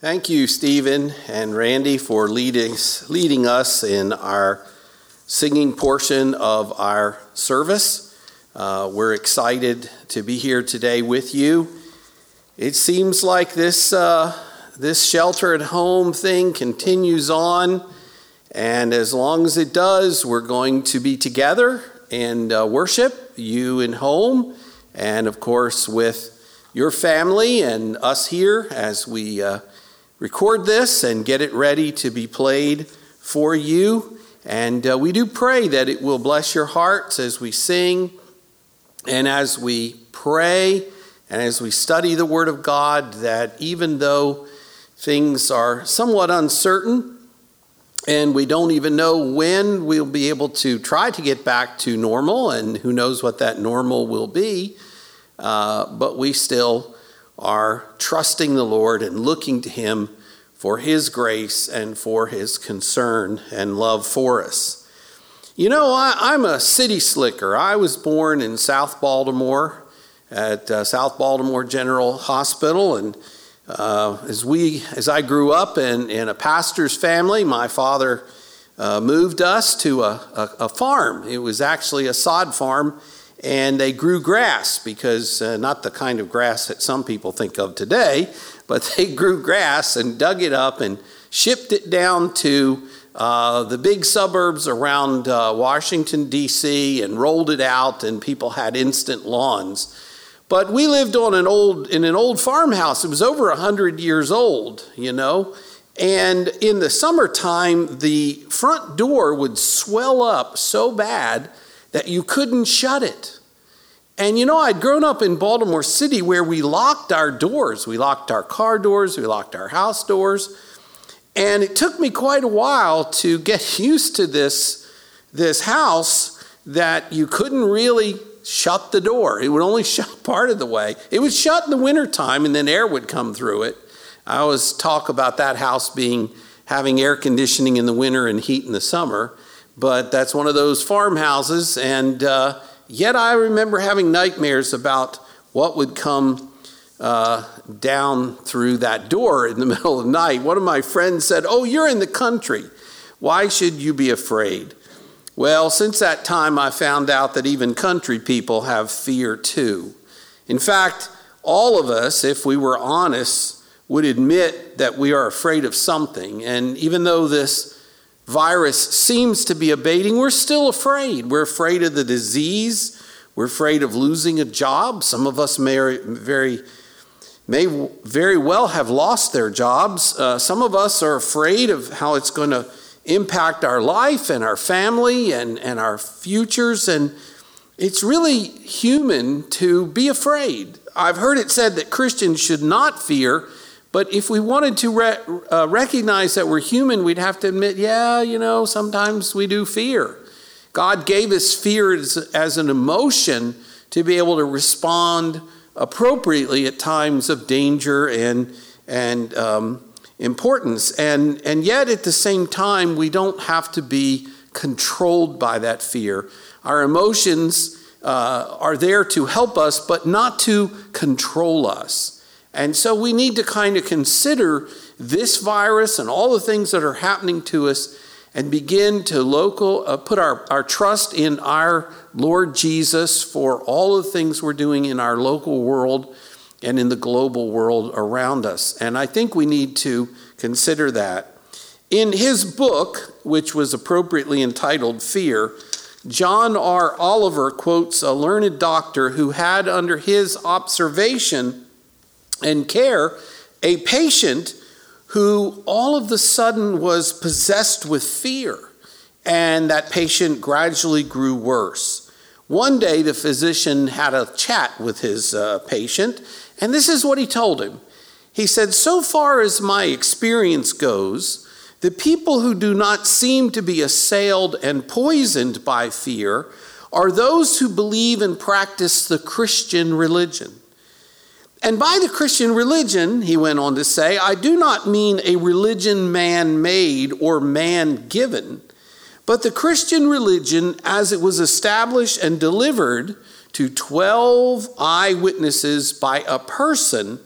Thank you, Stephen and Randy, for leading, leading us in our singing portion of our service. Uh, we're excited to be here today with you. It seems like this, uh, this shelter at home thing continues on, and as long as it does, we're going to be together and uh, worship, you in home, and of course with your family and us here as we uh, record this and get it ready to be played for you. And uh, we do pray that it will bless your hearts as we sing and as we pray and as we study the Word of God, that even though things are somewhat uncertain and we don't even know when we'll be able to try to get back to normal, and who knows what that normal will be, uh, but we still are trusting the Lord and looking to Him for His grace and for His concern and love for us. You know, I, am a city slicker. I was born in South Baltimore at uh, South Baltimore General Hospital, and uh, as we, as I grew up in, in a pastor's family, my father uh, moved us to a, a, a, farm. It was actually a sod farm, and they grew grass because uh, not the kind of grass that some people think of today, but they grew grass and dug it up and shipped it down to uh, the big suburbs around uh, Washington, D.C., and rolled it out, and people had instant lawns. But we lived on an old, in an old farmhouse. It was over 100 years old, you know. And in the summertime, the front door would swell up so bad that you couldn't shut it. And you know, I'd grown up in Baltimore City where we locked our doors. We locked our car doors, we locked our house doors. And it took me quite a while to get used to this, this house that you couldn't really shut the door. It would only shut part of the way. It would shut in the wintertime and then air would come through it. I always talk about that house being having air conditioning in the winter and heat in the summer, but that's one of those farmhouses and uh, Yet I remember having nightmares about what would come uh, down through that door in the middle of the night. One of my friends said, Oh, you're in the country. Why should you be afraid? Well, since that time, I found out that even country people have fear too. In fact, all of us, if we were honest, would admit that we are afraid of something. And even though this virus seems to be abating, we're still afraid. We're afraid of the disease. We're afraid of losing a job. Some of us may very, may very well have lost their jobs. Uh, some of us are afraid of how it's going to impact our life and our family and, and our futures. And it's really human to be afraid. I've heard it said that Christians should not fear but if we wanted to re- uh, recognize that we're human, we'd have to admit, yeah, you know, sometimes we do fear. God gave us fear as, as an emotion to be able to respond appropriately at times of danger and, and um, importance. And, and yet, at the same time, we don't have to be controlled by that fear. Our emotions uh, are there to help us, but not to control us. And so we need to kind of consider this virus and all the things that are happening to us and begin to local uh, put our, our trust in our Lord Jesus for all the things we're doing in our local world and in the global world around us. And I think we need to consider that. In his book, which was appropriately entitled Fear, John R. Oliver quotes a learned doctor who had under his observation and care a patient who all of the sudden was possessed with fear, and that patient gradually grew worse. One day, the physician had a chat with his uh, patient, and this is what he told him. He said, So far as my experience goes, the people who do not seem to be assailed and poisoned by fear are those who believe and practice the Christian religion. And by the Christian religion, he went on to say, I do not mean a religion man made or man given, but the Christian religion as it was established and delivered to 12 eyewitnesses by a person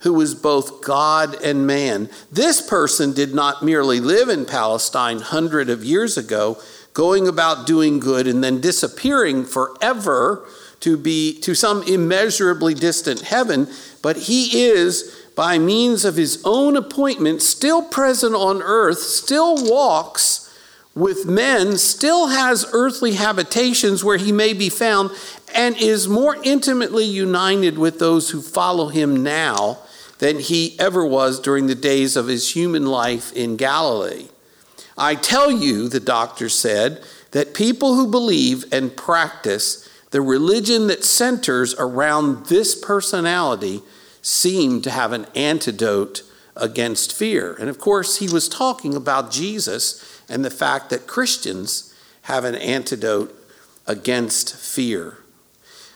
who was both God and man. This person did not merely live in Palestine hundreds of years ago, going about doing good and then disappearing forever to be to some immeasurably distant heaven, but he is by means of his own appointment still present on earth, still walks with men, still has earthly habitations where he may be found, and is more intimately united with those who follow him now than he ever was during the days of his human life in Galilee. I tell you, the doctor said, that people who believe and practice the religion that centers around this personality seemed to have an antidote against fear. And of course, he was talking about Jesus and the fact that Christians have an antidote against fear.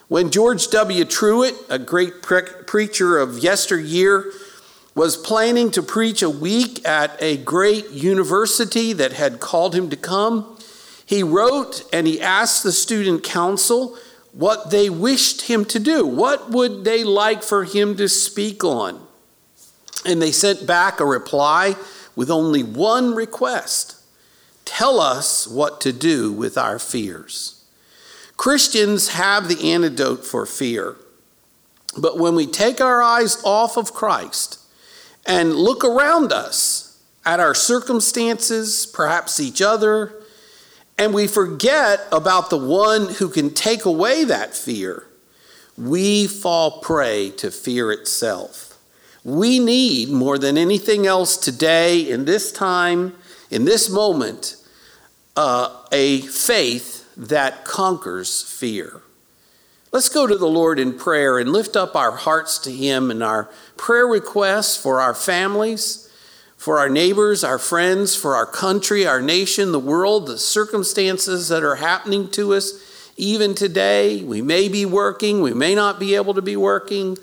When George W. Truett, a great pre- preacher of yesteryear, was planning to preach a week at a great university that had called him to come, he wrote and he asked the student council what they wished him to do. What would they like for him to speak on? And they sent back a reply with only one request Tell us what to do with our fears. Christians have the antidote for fear. But when we take our eyes off of Christ and look around us at our circumstances, perhaps each other, and we forget about the one who can take away that fear, we fall prey to fear itself. We need, more than anything else today, in this time, in this moment, uh, a faith that conquers fear. Let's go to the Lord in prayer and lift up our hearts to Him and our prayer requests for our families, for our neighbors, our friends, for our country, our nation, the world, the circumstances that are happening to us even today. We may be working, we may not be able to be working,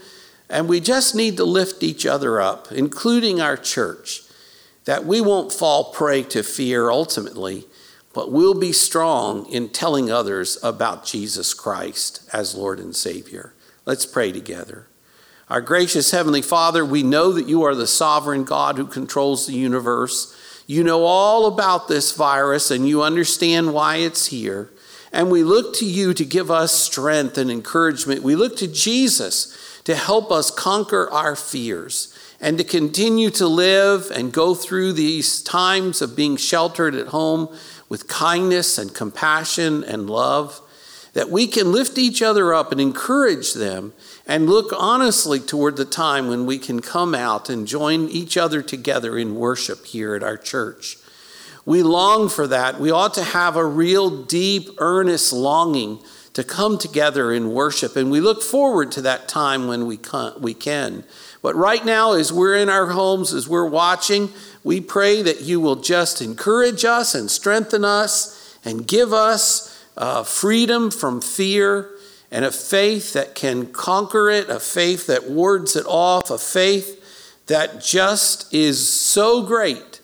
and we just need to lift each other up, including our church, that we won't fall prey to fear ultimately but we'll be strong in telling others about Jesus Christ as Lord and Savior. Let's pray together. Our gracious Heavenly Father, we know that you are the sovereign God who controls the universe. You know all about this virus and you understand why it's here. And we look to you to give us strength and encouragement. We look to Jesus to help us conquer our fears and to continue to live and go through these times of being sheltered at home with kindness and compassion and love, that we can lift each other up and encourage them and look honestly toward the time when we can come out and join each other together in worship here at our church. We long for that. We ought to have a real deep, earnest longing to come together in worship, and we look forward to that time when we can. But right now, as we're in our homes, as we're watching, we pray that you will just encourage us and strengthen us and give us uh, freedom from fear and a faith that can conquer it, a faith that wards it off, a faith that just is so great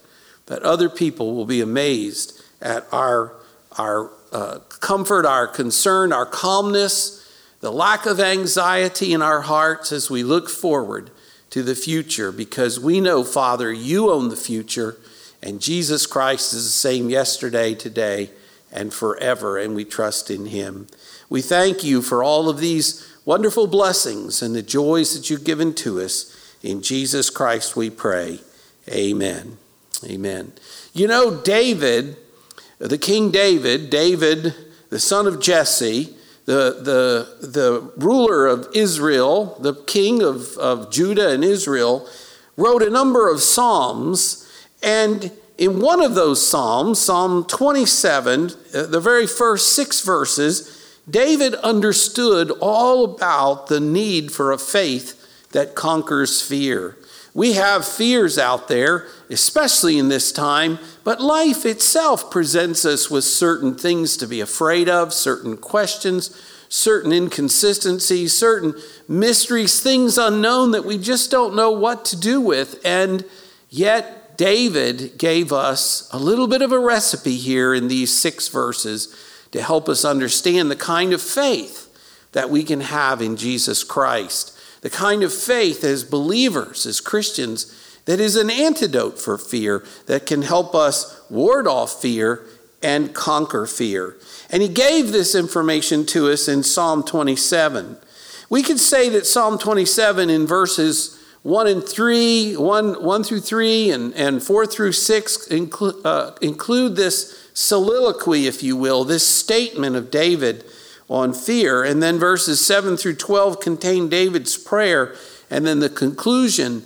that other people will be amazed at our, our uh, comfort, our concern, our calmness, the lack of anxiety in our hearts as we look forward to the future. Because we know, Father, you own the future, and Jesus Christ is the same yesterday, today, and forever, and we trust in him. We thank you for all of these wonderful blessings and the joys that you've given to us. In Jesus Christ we pray. Amen. Amen. You know, David, the King David, David, the son of Jesse, the, the, the ruler of Israel, the king of, of Judah and Israel, wrote a number of Psalms. And in one of those Psalms, Psalm 27, uh, the very first six verses, David understood all about the need for a faith that conquers fear. We have fears out there, especially in this time, but life itself presents us with certain things to be afraid of, certain questions, certain inconsistencies, certain mysteries, things unknown that we just don't know what to do with. And yet, David gave us a little bit of a recipe here in these six verses to help us understand the kind of faith that we can have in Jesus Christ. the kind of faith as believers, as Christians, that is an antidote for fear, that can help us ward off fear and conquer fear. And he gave this information to us in Psalm 27. We could say that Psalm 27 in verses 1 and 3, 1, 1 through 3, and, and 4 through 6 include, uh, include this soliloquy, if you will, this statement of David on fear. And then verses 7 through 12 contain David's prayer, and then the conclusion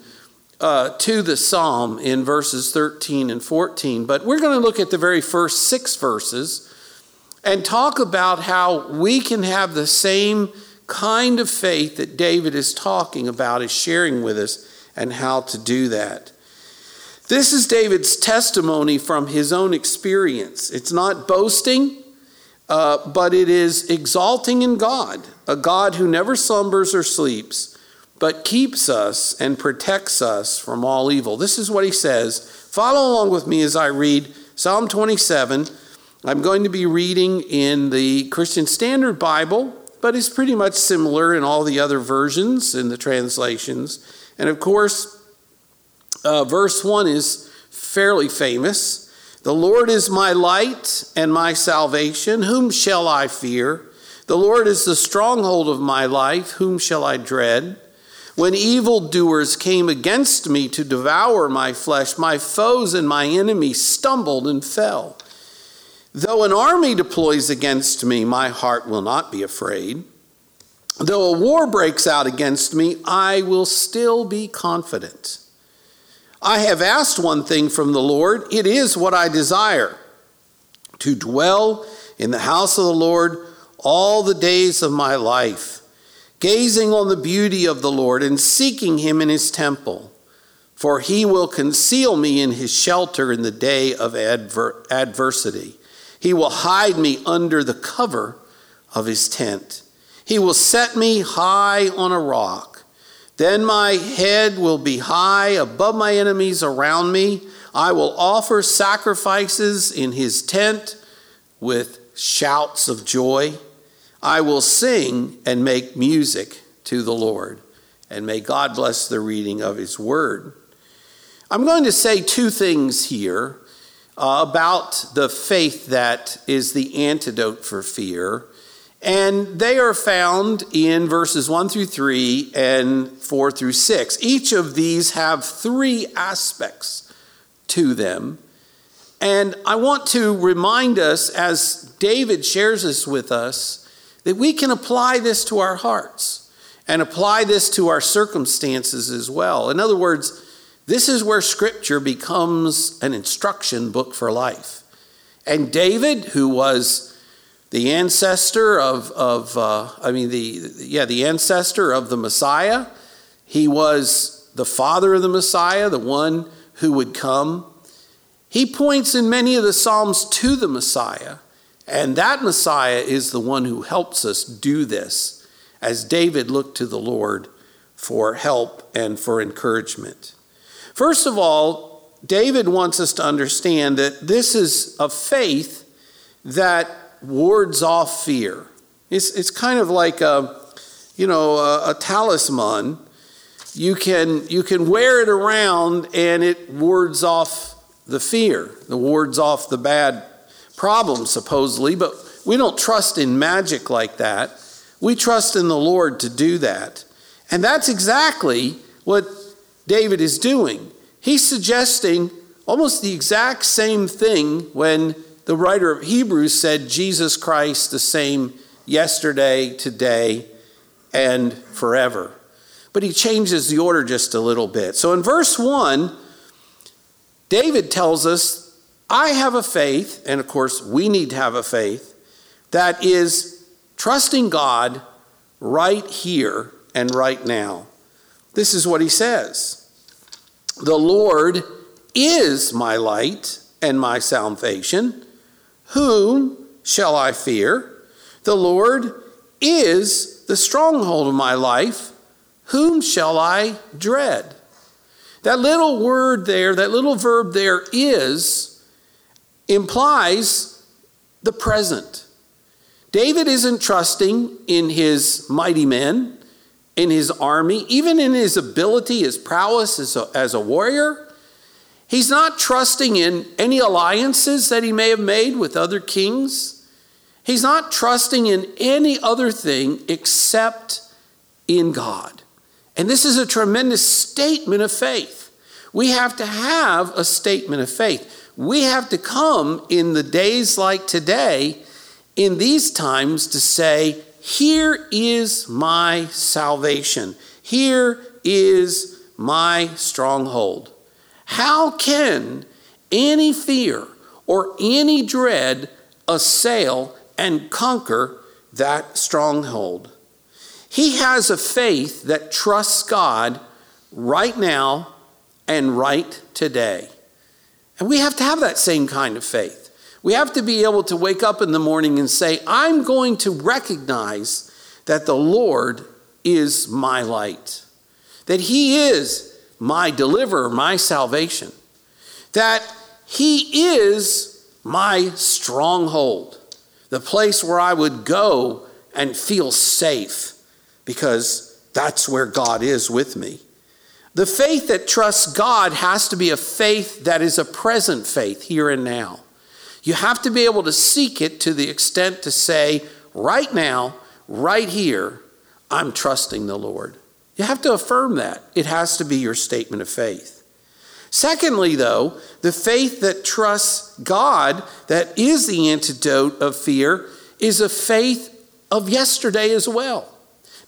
uh, to the psalm in verses 13 and 14. But we're going to look at the very first six verses and talk about how we can have the same kind of faith that David is talking about, is sharing with us, and how to do that. This is David's testimony from his own experience. It's not boasting, uh, but it is exalting in God, a God who never slumbers or sleeps, but keeps us and protects us from all evil. This is what he says. Follow along with me as I read Psalm 27 I'm going to be reading in the Christian Standard Bible, but it's pretty much similar in all the other versions and the translations. And of course, uh, verse 1 is fairly famous. The Lord is my light and my salvation. Whom shall I fear? The Lord is the stronghold of my life. Whom shall I dread? When evildoers came against me to devour my flesh, my foes and my enemies stumbled and fell. Though an army deploys against me, my heart will not be afraid. Though a war breaks out against me, I will still be confident. I have asked one thing from the Lord, it is what I desire to dwell in the house of the Lord all the days of my life, gazing on the beauty of the Lord and seeking him in his temple. For he will conceal me in his shelter in the day of adver- adversity. He will hide me under the cover of his tent. He will set me high on a rock. Then my head will be high above my enemies around me. I will offer sacrifices in his tent with shouts of joy. I will sing and make music to the Lord. And may God bless the reading of his word. I'm going to say two things here uh, about the faith that is the antidote for fear. And they are found in verses 1 through 3 and 4 through 6. Each of these have three aspects to them. And I want to remind us, as David shares this with us, that we can apply this to our hearts and apply this to our circumstances as well. In other words, this is where Scripture becomes an instruction book for life. And David, who was the ancestor of, of uh, I mean, the, yeah, the ancestor of the Messiah, he was the father of the Messiah, the one who would come. He points in many of the Psalms to the Messiah, and that Messiah is the one who helps us do this, as David looked to the Lord for help and for encouragement. First of all, David wants us to understand that this is a faith that wards off fear. It's, it's kind of like a, you know, a, a talisman. You can, you can wear it around and it wards off the fear, it wards off the bad problem, supposedly, but we don't trust in magic like that. We trust in the Lord to do that. And that's exactly what David is doing. He's suggesting almost the exact same thing when the writer of Hebrews said Jesus Christ the same yesterday, today, and forever. But he changes the order just a little bit. So in verse 1, David tells us, I have a faith, and of course, we need to have a faith, that is trusting God right here and right now. This is what he says. The Lord is my light and my salvation. Whom shall I fear? The Lord is the stronghold of my life. Whom shall I dread? That little word there, that little verb there is, implies the present. David isn't trusting in his mighty men in his army, even in his ability, his prowess as a, as a warrior. He's not trusting in any alliances that he may have made with other kings. He's not trusting in any other thing except in God. And this is a tremendous statement of faith. We have to have a statement of faith. We have to come in the days like today, in these times, to say, Here is my salvation. Here is my stronghold. How can any fear or any dread assail and conquer that stronghold? He has a faith that trusts God right now and right today. And we have to have that same kind of faith. We have to be able to wake up in the morning and say, I'm going to recognize that the Lord is my light, that He is my deliverer, my salvation, that He is my stronghold, the place where I would go and feel safe because that's where God is with me. The faith that trusts God has to be a faith that is a present faith here and now. You have to be able to seek it to the extent to say, right now, right here, I'm trusting the Lord. You have to affirm that. It has to be your statement of faith. Secondly, though, the faith that trusts God, that is the antidote of fear, is a faith of yesterday as well.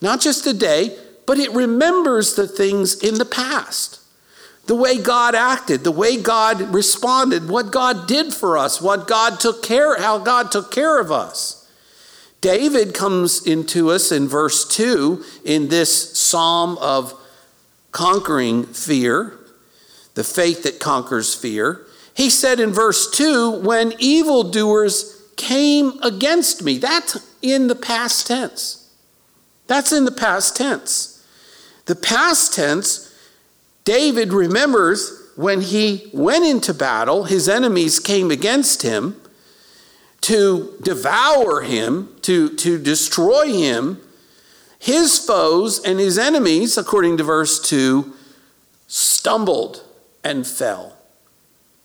Not just today, but it remembers the things in the past. The way God acted, the way God responded, what God did for us, what God took care, how God took care of us. David comes into us in verse 2 in this psalm of conquering fear, the faith that conquers fear. He said in verse 2 when evildoers came against me. That's in the past tense. That's in the past tense. The past tense, David remembers when he went into battle, his enemies came against him to devour him, to, to destroy him. His foes and his enemies, according to verse 2, stumbled and fell.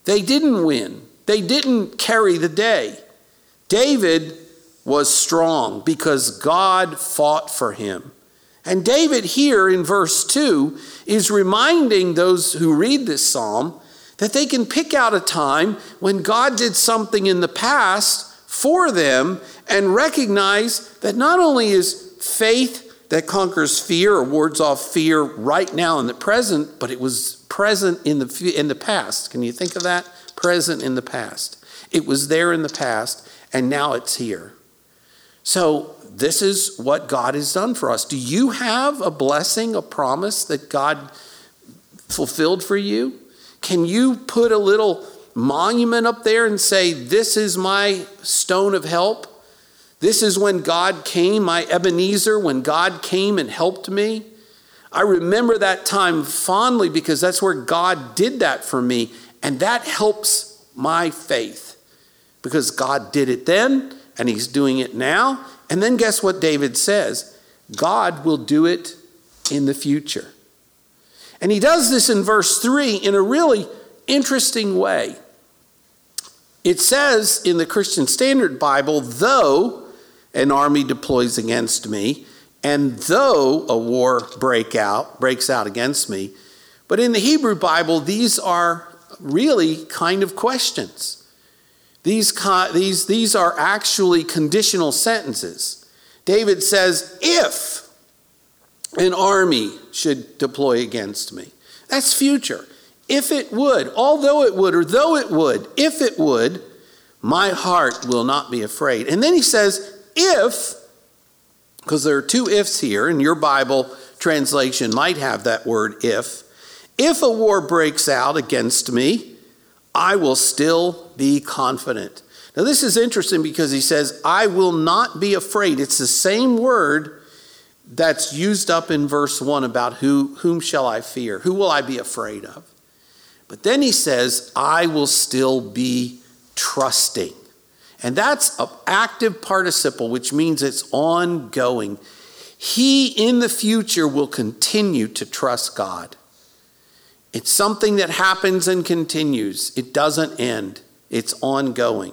They didn't win, they didn't carry the day. David was strong because God fought for him. And David, here in verse 2, is reminding those who read this psalm that they can pick out a time when God did something in the past for them and recognize that not only is faith that conquers fear or wards off fear right now in the present, but it was present in the, in the past. Can you think of that? Present in the past. It was there in the past, and now it's here. So, this is what God has done for us. Do you have a blessing, a promise that God fulfilled for you? Can you put a little monument up there and say, This is my stone of help? This is when God came, my Ebenezer, when God came and helped me. I remember that time fondly because that's where God did that for me. And that helps my faith because God did it then and he's doing it now. And then guess what David says? God will do it in the future. And he does this in verse 3 in a really interesting way. It says in the Christian Standard Bible, though an army deploys against me, and though a war break out, breaks out against me, but in the Hebrew Bible, these are really kind of questions. These, these, these are actually conditional sentences. David says, if an army should deploy against me. That's future. If it would, although it would, or though it would, if it would, my heart will not be afraid. And then he says, if, because there are two ifs here, and your Bible translation might have that word if. If a war breaks out against me, I will still be confident. Now, this is interesting because he says, I will not be afraid. It's the same word that's used up in verse 1 about who, whom shall I fear? Who will I be afraid of? But then he says, I will still be trusting. And that's an active participle, which means it's ongoing. he in the future will continue to trust God. It's something that happens and continues, it doesn't end, it's ongoing.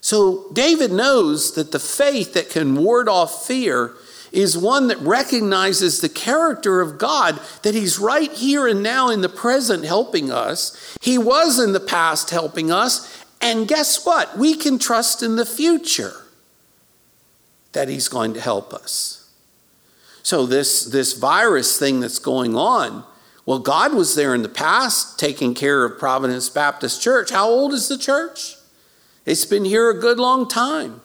So David knows that the faith that can ward off fear is one that recognizes the character of God, that He's right here and now in the present helping us. He was in the past helping us. And guess what? We can trust in the future that He's going to help us. So, this, this virus thing that's going on, well, God was there in the past taking care of Providence Baptist Church. How old is the church? It's been here a good long time.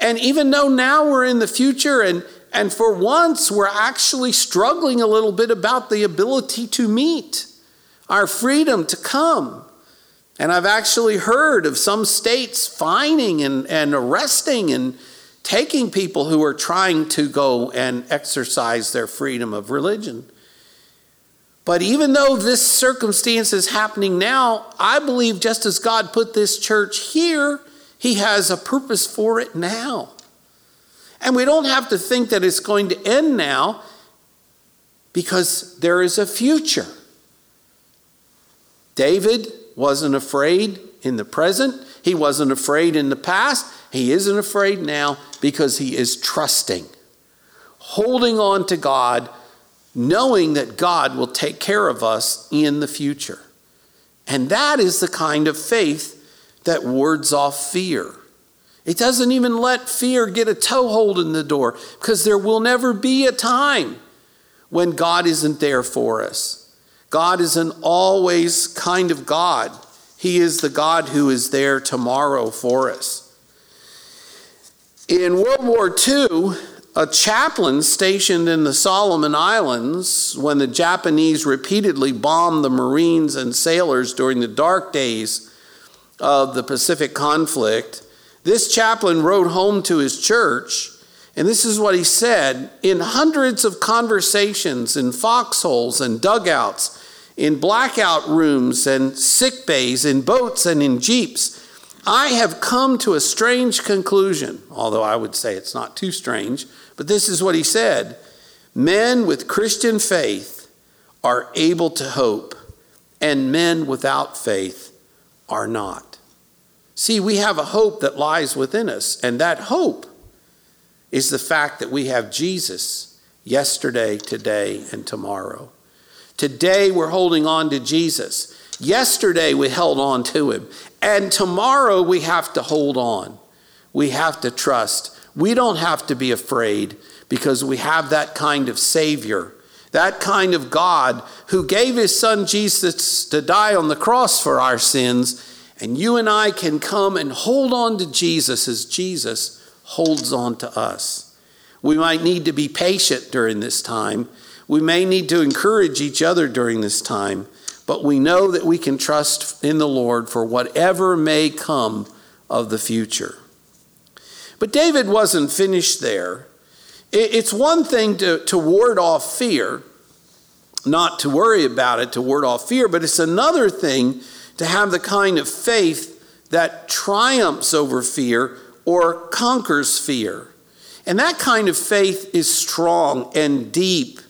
And even though now we're in the future and, and for once we're actually struggling a little bit about the ability to meet, our freedom to come. And I've actually heard of some states fining and, and arresting and taking people who are trying to go and exercise their freedom of religion. But even though this circumstance is happening now, I believe just as God put this church here, He has a purpose for it now. And we don't have to think that it's going to end now because there is a future. David wasn't afraid in the present, he wasn't afraid in the past, he isn't afraid now because he is trusting, holding on to God, knowing that God will take care of us in the future. And that is the kind of faith that wards off fear. It doesn't even let fear get a toehold in the door because there will never be a time when God isn't there for us. God is an always kind of God. He is the God who is there tomorrow for us. In World War II, a chaplain stationed in the Solomon Islands when the Japanese repeatedly bombed the Marines and sailors during the dark days of the Pacific conflict, this chaplain wrote home to his church, and this is what he said In hundreds of conversations in foxholes and dugouts, in blackout rooms and sick bays, in boats and in jeeps, I have come to a strange conclusion, although I would say it's not too strange, but this is what he said Men with Christian faith are able to hope, and men without faith are not. See, we have a hope that lies within us, and that hope is the fact that we have Jesus yesterday, today, and tomorrow. Today, we're holding on to Jesus. Yesterday, we held on to him. And tomorrow we have to hold on. We have to trust. We don't have to be afraid because we have that kind of Savior, that kind of God who gave his son Jesus to die on the cross for our sins. And you and I can come and hold on to Jesus as Jesus holds on to us. We might need to be patient during this time. We may need to encourage each other during this time but we know that we can trust in the Lord for whatever may come of the future. But David wasn't finished there. It's one thing to, to ward off fear, not to worry about it, to ward off fear, but it's another thing to have the kind of faith that triumphs over fear or conquers fear. And that kind of faith is strong and deep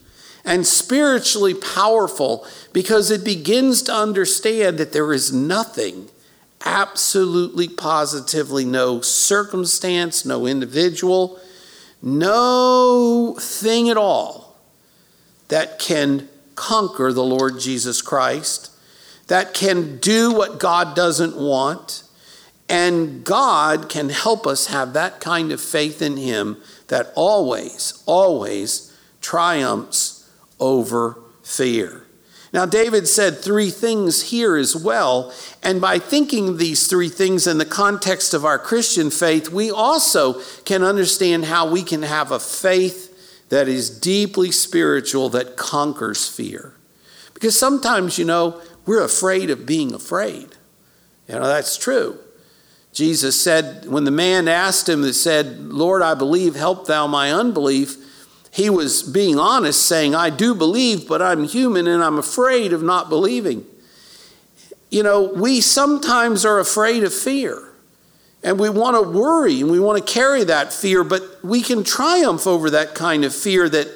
and spiritually powerful because it begins to understand that there is nothing, absolutely positively no circumstance, no individual, no thing at all that can conquer the Lord Jesus Christ, that can do what God doesn't want. And God can help us have that kind of faith in Him that always, always triumphs over fear. Now, David said three things here as well. And by thinking these three things in the context of our Christian faith, we also can understand how we can have a faith that is deeply spiritual that conquers fear. Because sometimes, you know, we're afraid of being afraid. You know, that's true. Jesus said, when the man asked him that said, Lord, I believe, help thou my unbelief, he was being honest, saying, I do believe, but I'm human and I'm afraid of not believing. You know, we sometimes are afraid of fear. And we want to worry and we want to carry that fear, but we can triumph over that kind of fear that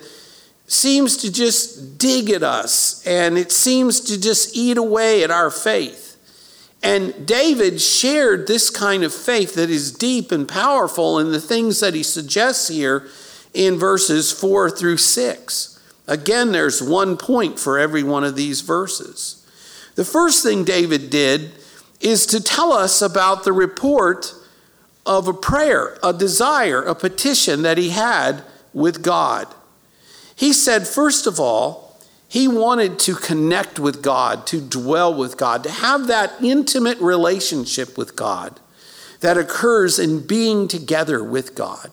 seems to just dig at us and it seems to just eat away at our faith. And David shared this kind of faith that is deep and powerful in the things that he suggests here in verses 4 through 6. Again, there's one point for every one of these verses. The first thing David did is to tell us about the report of a prayer, a desire, a petition that he had with God. He said, first of all, he wanted to connect with God, to dwell with God, to have that intimate relationship with God that occurs in being together with God.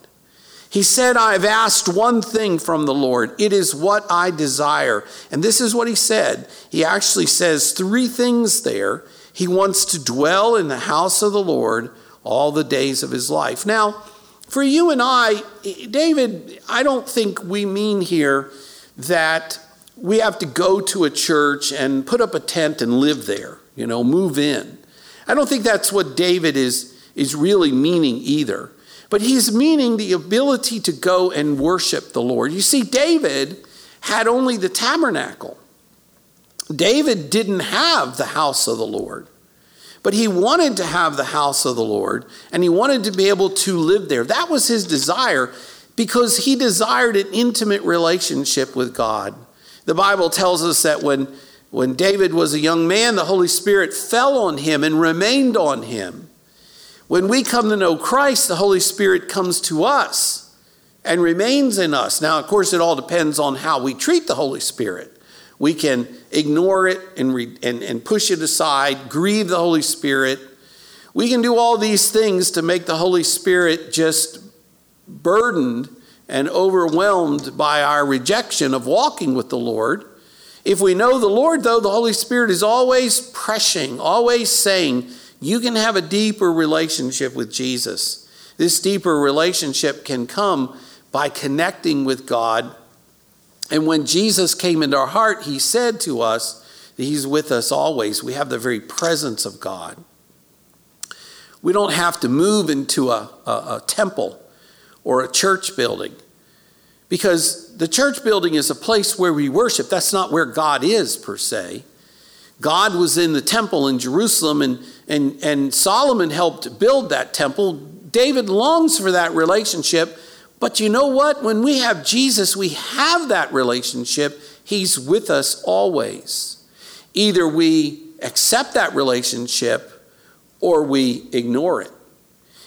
He said, I've asked one thing from the Lord. It is what I desire. And this is what he said. He actually says three things there. He wants to dwell in the house of the Lord all the days of his life. Now, for you and I, David, I don't think we mean here that we have to go to a church and put up a tent and live there, you know, move in. I don't think that's what David is, is really meaning either. But he's meaning the ability to go and worship the Lord. You see, David had only the tabernacle. David didn't have the house of the Lord, but he wanted to have the house of the Lord and he wanted to be able to live there. That was his desire because he desired an intimate relationship with God. The Bible tells us that when, when David was a young man, the Holy Spirit fell on him and remained on him. When we come to know Christ, the Holy Spirit comes to us and remains in us. Now, of course, it all depends on how we treat the Holy Spirit. We can ignore it and, re- and, and push it aside, grieve the Holy Spirit. We can do all these things to make the Holy Spirit just burdened and overwhelmed by our rejection of walking with the Lord. If we know the Lord, though, the Holy Spirit is always pressing, always saying, you can have a deeper relationship with Jesus. This deeper relationship can come by connecting with God and when Jesus came into our heart, he said to us that he's with us always. We have the very presence of God. We don't have to move into a, a, a temple or a church building because the church building is a place where we worship. That's not where God is, per se. God was in the temple in Jerusalem, and, and, and Solomon helped build that temple. David longs for that relationship but you know what? When we have Jesus, we have that relationship. He's with us always. Either we accept that relationship or we ignore it.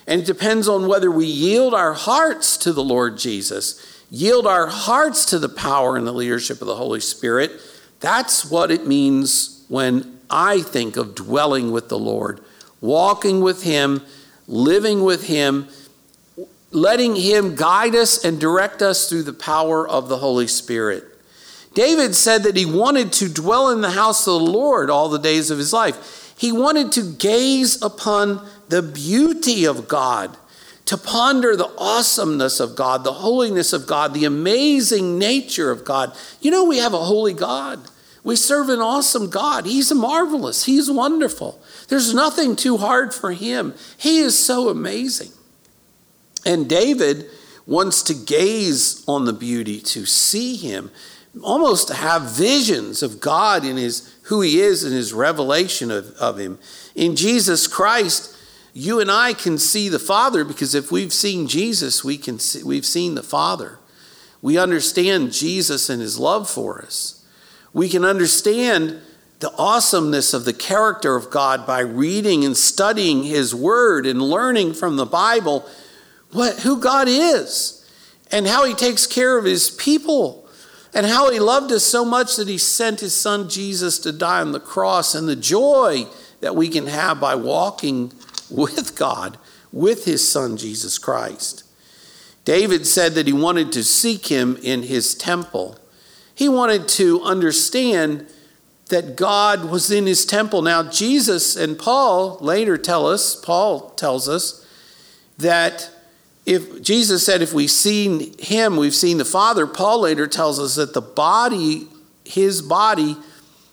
And it depends on whether we yield our hearts to the Lord Jesus, yield our hearts to the power and the leadership of the Holy Spirit. That's what it means when I think of dwelling with the Lord, walking with Him, living with Him letting Him guide us and direct us through the power of the Holy Spirit. David said that he wanted to dwell in the house of the Lord all the days of his life. He wanted to gaze upon the beauty of God, to ponder the awesomeness of God, the holiness of God, the amazing nature of God. You know, we have a holy God. We serve an awesome God. He's marvelous. He's wonderful. There's nothing too hard for him. He is so amazing. And David wants to gaze on the beauty, to see him, almost to have visions of God in his who he is and his revelation of, of him. In Jesus Christ, you and I can see the Father because if we've seen Jesus, we can see, we've seen the Father. We understand Jesus and his love for us. We can understand the awesomeness of the character of God by reading and studying his word and learning from the Bible what, who God is and how he takes care of his people and how he loved us so much that he sent his son Jesus to die on the cross and the joy that we can have by walking with God, with his son Jesus Christ. David said that he wanted to seek him in his temple. He wanted to understand that God was in his temple. Now, Jesus and Paul later tell us, Paul tells us, that if Jesus said, if we've seen him, we've seen the Father, Paul later tells us that the body, his body,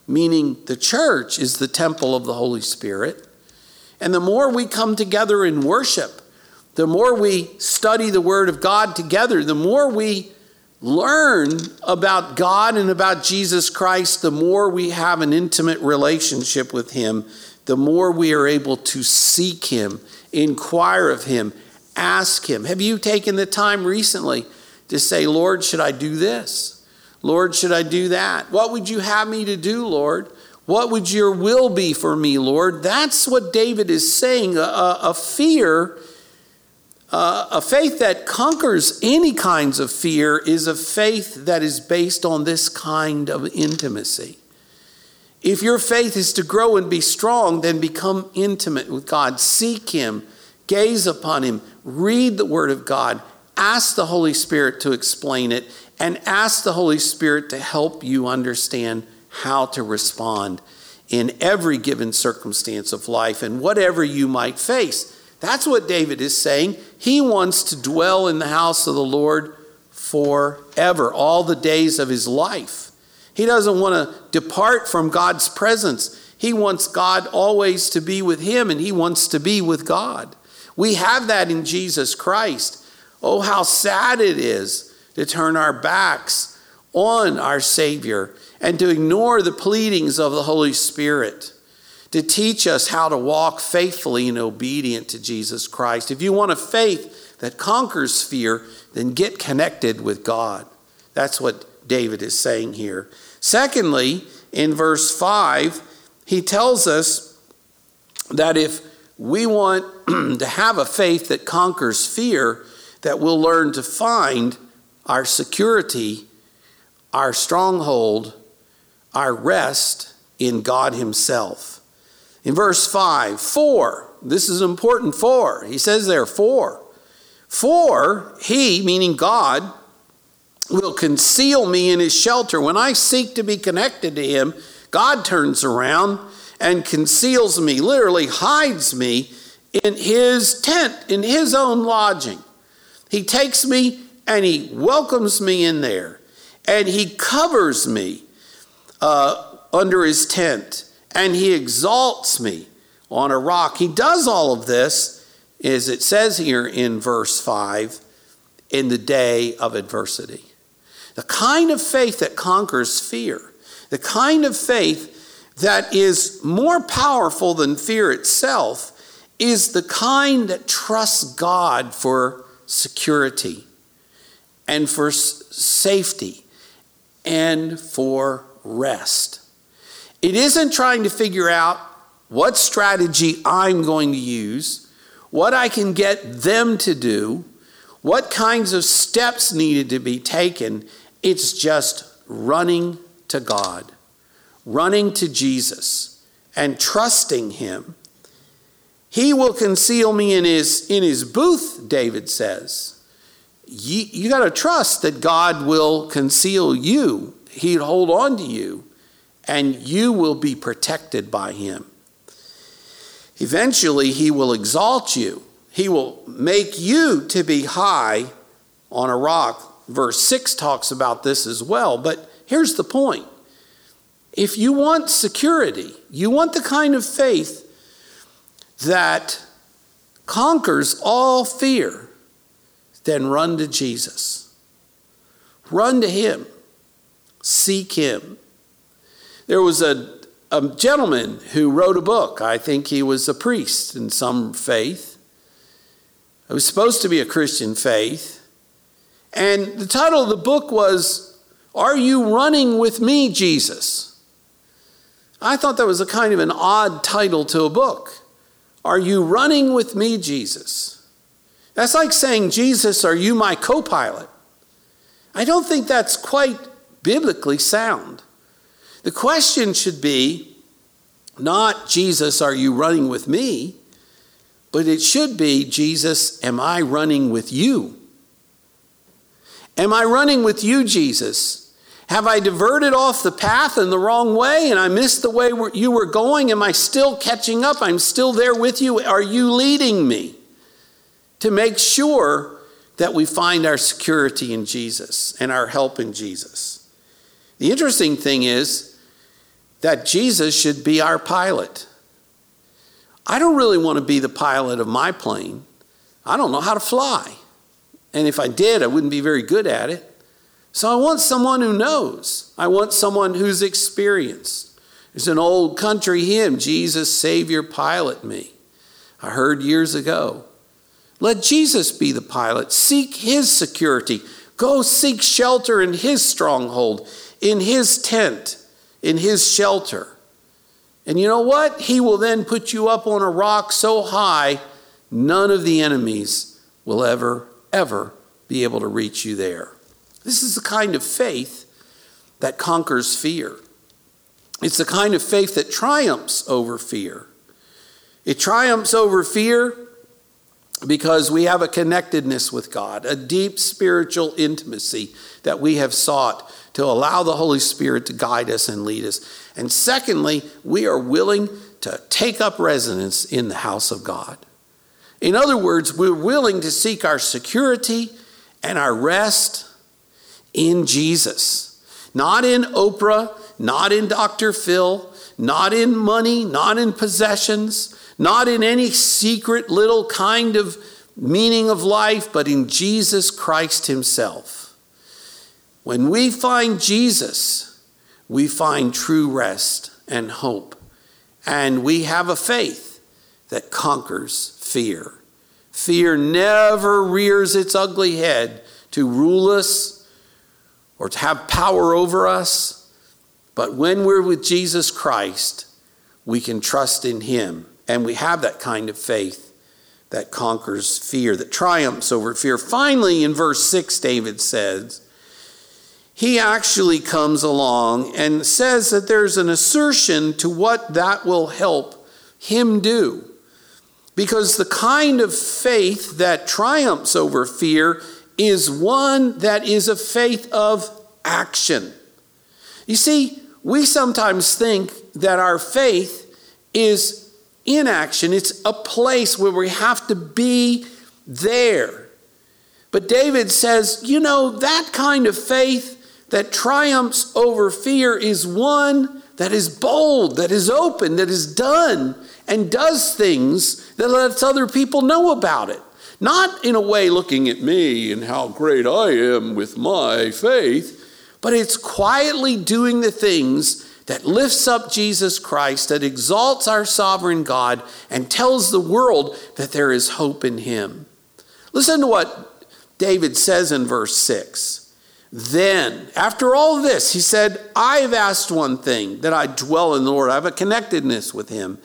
meaning the church, is the temple of the Holy Spirit. And the more we come together in worship, the more we study the Word of God together, the more we learn about God and about Jesus Christ, the more we have an intimate relationship with Him, the more we are able to seek Him, inquire of Him, ask Him. Have you taken the time recently to say, Lord, should I do this? Lord, should I do that? What would you have me to do, Lord? What would your will be for me, Lord? That's what David is saying. A, a fear uh, a faith that conquers any kinds of fear is a faith that is based on this kind of intimacy. If your faith is to grow and be strong, then become intimate with God. Seek Him, gaze upon Him, read the Word of God, ask the Holy Spirit to explain it, and ask the Holy Spirit to help you understand how to respond in every given circumstance of life and whatever you might face. That's what David is saying. He wants to dwell in the house of the Lord forever, all the days of his life. He doesn't want to depart from God's presence. He wants God always to be with him, and he wants to be with God. We have that in Jesus Christ. Oh, how sad it is to turn our backs on our Savior and to ignore the pleadings of the Holy Spirit to teach us how to walk faithfully and obedient to Jesus Christ. If you want a faith that conquers fear, then get connected with God. That's what David is saying here. Secondly, in verse 5, he tells us that if we want to have a faith that conquers fear, that we'll learn to find our security, our stronghold, our rest in God Himself. In verse 5, for, this is important for, he says there, for. For he, meaning God, will conceal me in his shelter. When I seek to be connected to him, God turns around and conceals me, literally hides me in his tent, in his own lodging. He takes me and he welcomes me in there, and he covers me uh, under his tent and he exalts me on a rock. He does all of this, as it says here in verse 5, in the day of adversity. The kind of faith that conquers fear, the kind of faith that is more powerful than fear itself, is the kind that trusts God for security and for safety and for rest. It isn't trying to figure out what strategy I'm going to use, what I can get them to do, what kinds of steps needed to be taken. It's just running to God, running to Jesus, and trusting Him. He will conceal me in his, in his booth, David says. You, you got to trust that God will conceal you, He'd hold on to you and you will be protected by him. Eventually, he will exalt you. He will make you to be high on a rock. Verse 6 talks about this as well. But here's the point if you want security, you want the kind of faith that conquers all fear, then run to Jesus. Run to Him. Seek Him. There was a, a gentleman who wrote a book. I think he was a priest in some faith. It was supposed to be a Christian faith. And the title of the book was, Are You Running with Me, Jesus? I thought that was a kind of an odd title to a book. Are you running with me, Jesus? That's like saying, Jesus, are you my co pilot? I don't think that's quite biblically sound. The question should be not, Jesus, are you running with me? But it should be, Jesus, am I running with you? Am I running with you, Jesus? Have I diverted off the path in the wrong way and I missed the way you were going? Am I still catching up? I'm still there with you. Are you leading me to make sure that we find our security in Jesus and our help in Jesus? The interesting thing is, that Jesus should be our pilot. I don't really want to be the pilot of my plane. I don't know how to fly. And if I did, I wouldn't be very good at it. So I want someone who knows. I want someone who's experienced. There's an old country hymn, Jesus, Savior, pilot me. I heard years ago. Let Jesus be the pilot. Seek his security. Go seek shelter in his stronghold, in his tent, in his shelter. And you know what? He will then put you up on a rock so high, none of the enemies will ever, ever be able to reach you there. This is the kind of faith that conquers fear. It's the kind of faith that triumphs over fear. It triumphs over fear because we have a connectedness with God, a deep spiritual intimacy that we have sought to allow the Holy Spirit to guide us and lead us. And secondly, we are willing to take up residence in the house of God. In other words, we're willing to seek our security and our rest in Jesus, not in Oprah, not in Dr. Phil, not in money, not in possessions, not in any secret little kind of meaning of life, but in Jesus Christ Himself. When we find Jesus, we find true rest and hope, and we have a faith that conquers fear. Fear never rears its ugly head to rule us or to have power over us. But when we're with Jesus Christ, we can trust in Him. And we have that kind of faith that conquers fear, that triumphs over fear. Finally, in verse 6, David says, he actually comes along and says that there's an assertion to what that will help him do. Because the kind of faith that triumphs over fear is one that is a faith of action. You see, we sometimes think that our faith is inaction, it's a place where we have to be there. But David says, you know, that kind of faith that triumphs over fear is one that is bold, that is open, that is done and does things that lets other people know about it. Not in a way looking at me and how great I am with my faith, but it's quietly doing the things that lifts up Jesus Christ, that exalts our sovereign God, and tells the world that there is hope in Him. Listen to what David says in verse 6. Then, after all this, he said, I've asked one thing that I dwell in the Lord. I have a connectedness with Him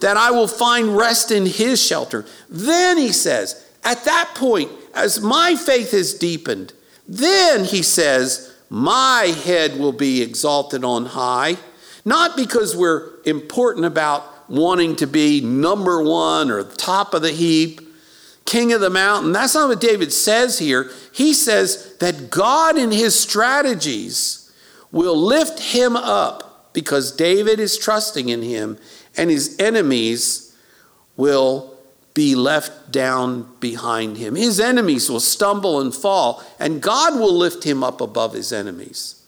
that I will find rest in his shelter. Then he says, at that point, as my faith is deepened, then he says, my head will be exalted on high. Not because we're important about wanting to be number one or top of the heap, king of the mountain. That's not what David says here. He says that God in his strategies will lift him up because David is trusting in him and his enemies will be left down behind him. His enemies will stumble and fall, and God will lift him up above his enemies.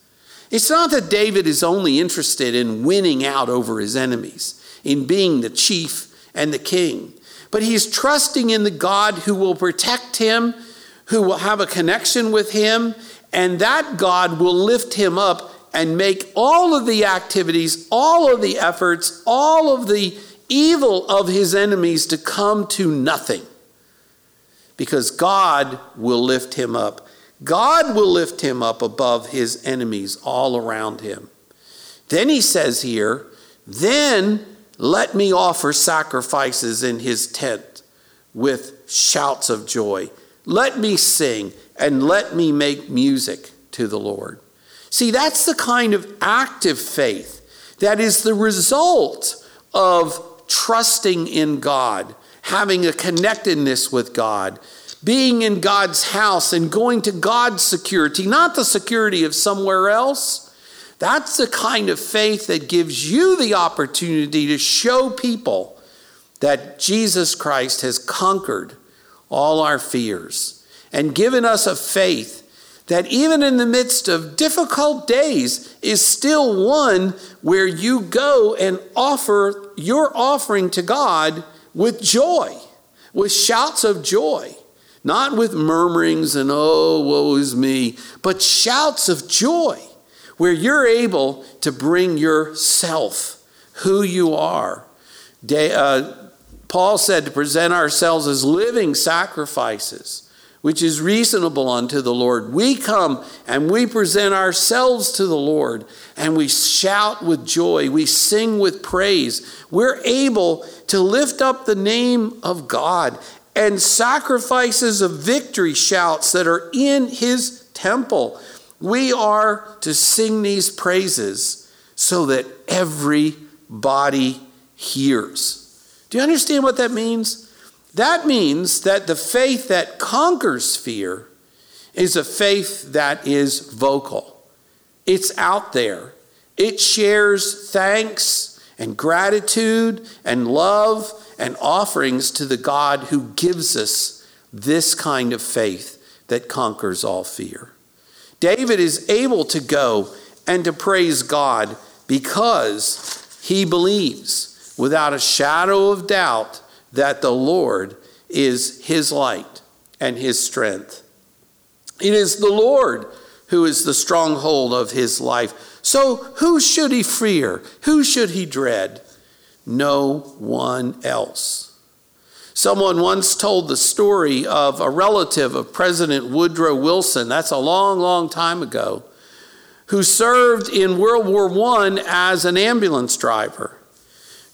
It's not that David is only interested in winning out over his enemies, in being the chief and the king, but he's trusting in the God who will protect him, who will have a connection with him, and that God will lift him up and make all of the activities, all of the efforts, all of the evil of his enemies to come to nothing. Because God will lift him up. God will lift him up above his enemies all around him. Then he says here, then let me offer sacrifices in his tent with shouts of joy. Let me sing and let me make music to the Lord. See, that's the kind of active faith that is the result of trusting in God, having a connectedness with God, being in God's house and going to God's security, not the security of somewhere else. That's the kind of faith that gives you the opportunity to show people that Jesus Christ has conquered all our fears and given us a faith that even in the midst of difficult days is still one where you go and offer your offering to God with joy, with shouts of joy, not with murmurings and, oh, woe is me, but shouts of joy where you're able to bring yourself, who you are. Uh, Paul said to present ourselves as living sacrifices which is reasonable unto the Lord. We come and we present ourselves to the Lord and we shout with joy. We sing with praise. We're able to lift up the name of God and sacrifices of victory shouts that are in his temple. We are to sing these praises so that everybody hears. Do you understand what that means? That means that the faith that conquers fear is a faith that is vocal. It's out there. It shares thanks and gratitude and love and offerings to the God who gives us this kind of faith that conquers all fear. David is able to go and to praise God because he believes without a shadow of doubt that the Lord is his light and his strength. It is the Lord who is the stronghold of his life. So who should he fear? Who should he dread? No one else. Someone once told the story of a relative of President Woodrow Wilson, that's a long, long time ago, who served in World War I as an ambulance driver.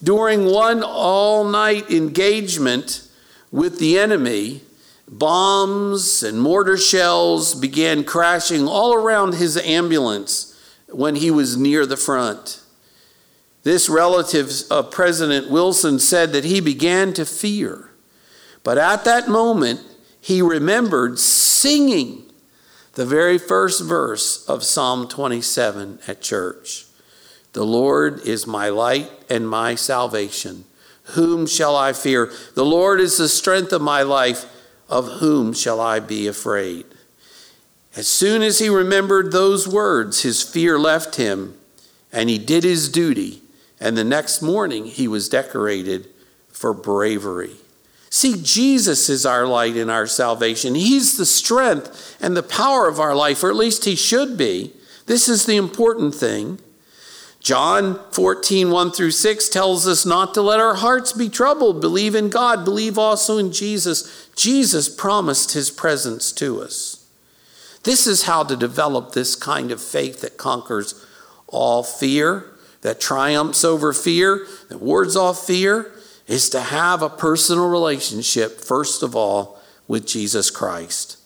During one all night engagement with the enemy, bombs and mortar shells began crashing all around his ambulance when he was near the front. This relative of President Wilson said that he began to fear. But at that moment, he remembered singing the very first verse of Psalm 27 at church. The Lord is my light and my salvation. Whom shall I fear? The Lord is the strength of my life. Of whom shall I be afraid? As soon as he remembered those words, his fear left him, and he did his duty. And the next morning, he was decorated for bravery. See, Jesus is our light and our salvation. He's the strength and the power of our life, or at least he should be. This is the important thing. John 14, 1 through 6 tells us not to let our hearts be troubled. Believe in God, believe also in Jesus. Jesus promised his presence to us. This is how to develop this kind of faith that conquers all fear, that triumphs over fear, that wards off fear, is to have a personal relationship, first of all, with Jesus Christ.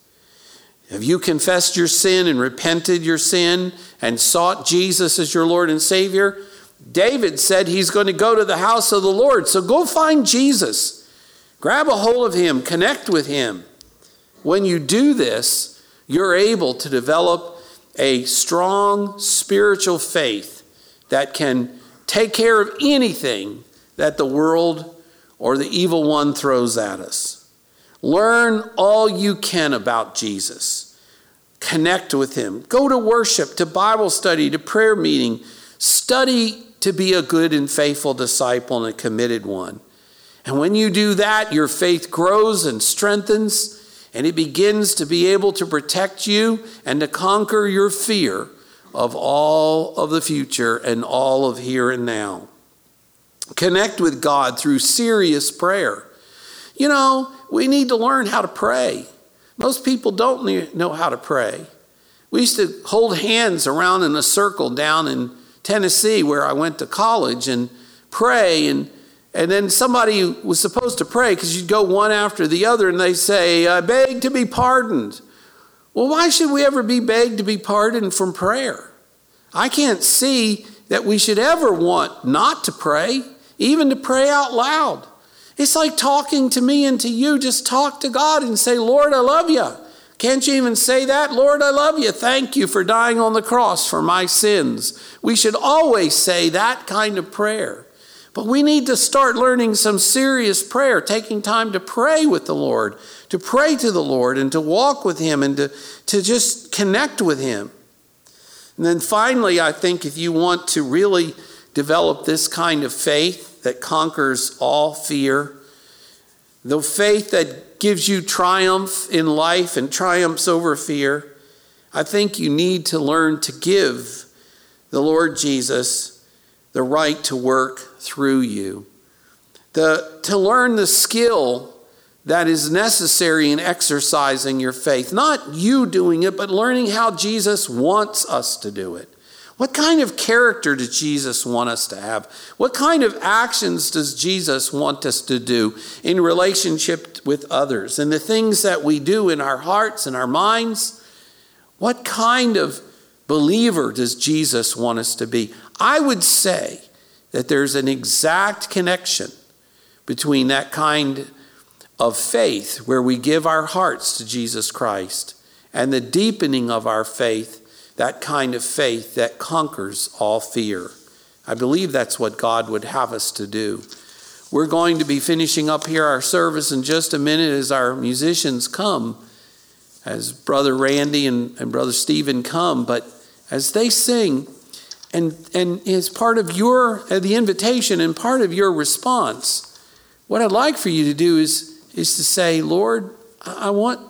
Have you confessed your sin and repented your sin and sought Jesus as your Lord and Savior? David said he's going to go to the house of the Lord. So go find Jesus. Grab a hold of him, connect with him. When you do this, you're able to develop a strong spiritual faith that can take care of anything that the world or the evil one throws at us. Learn all you can about Jesus. Connect with him. Go to worship, to Bible study, to prayer meeting. Study to be a good and faithful disciple and a committed one. And when you do that, your faith grows and strengthens, and it begins to be able to protect you and to conquer your fear of all of the future and all of here and now. Connect with God through serious prayer. You know, we need to learn how to pray. Most people don't know how to pray. We used to hold hands around in a circle down in Tennessee where I went to college and pray and and then somebody was supposed to pray because you'd go one after the other and they say, I beg to be pardoned. Well, why should we ever be begged to be pardoned from prayer? I can't see that we should ever want not to pray, even to pray out loud. It's like talking to me and to you. Just talk to God and say, Lord, I love you. Can't you even say that? Lord, I love you. Thank you for dying on the cross for my sins. We should always say that kind of prayer. But we need to start learning some serious prayer, taking time to pray with the Lord, to pray to the Lord, and to walk with Him, and to, to just connect with Him. And then finally, I think if you want to really develop this kind of faith that conquers all fear, the faith that gives you triumph in life and triumphs over fear, I think you need to learn to give the Lord Jesus the right to work through you. The, to learn the skill that is necessary in exercising your faith. Not you doing it, but learning how Jesus wants us to do it. What kind of character does Jesus want us to have? What kind of actions does Jesus want us to do in relationship with others? And the things that we do in our hearts and our minds? What kind of believer does Jesus want us to be? I would say that there's an exact connection between that kind of faith where we give our hearts to Jesus Christ and the deepening of our faith that kind of faith that conquers all fear. I believe that's what God would have us to do. We're going to be finishing up here our service in just a minute as our musicians come, as Brother Randy and, and Brother Stephen come, but as they sing, and, and as part of your uh, the invitation and part of your response, what I'd like for you to do is, is to say, Lord, I want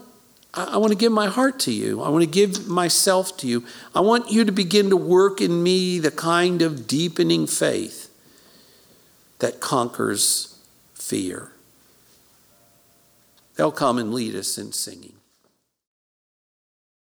I want to give my heart to you. I want to give myself to you. I want you to begin to work in me the kind of deepening faith that conquers fear. They'll come and lead us in singing.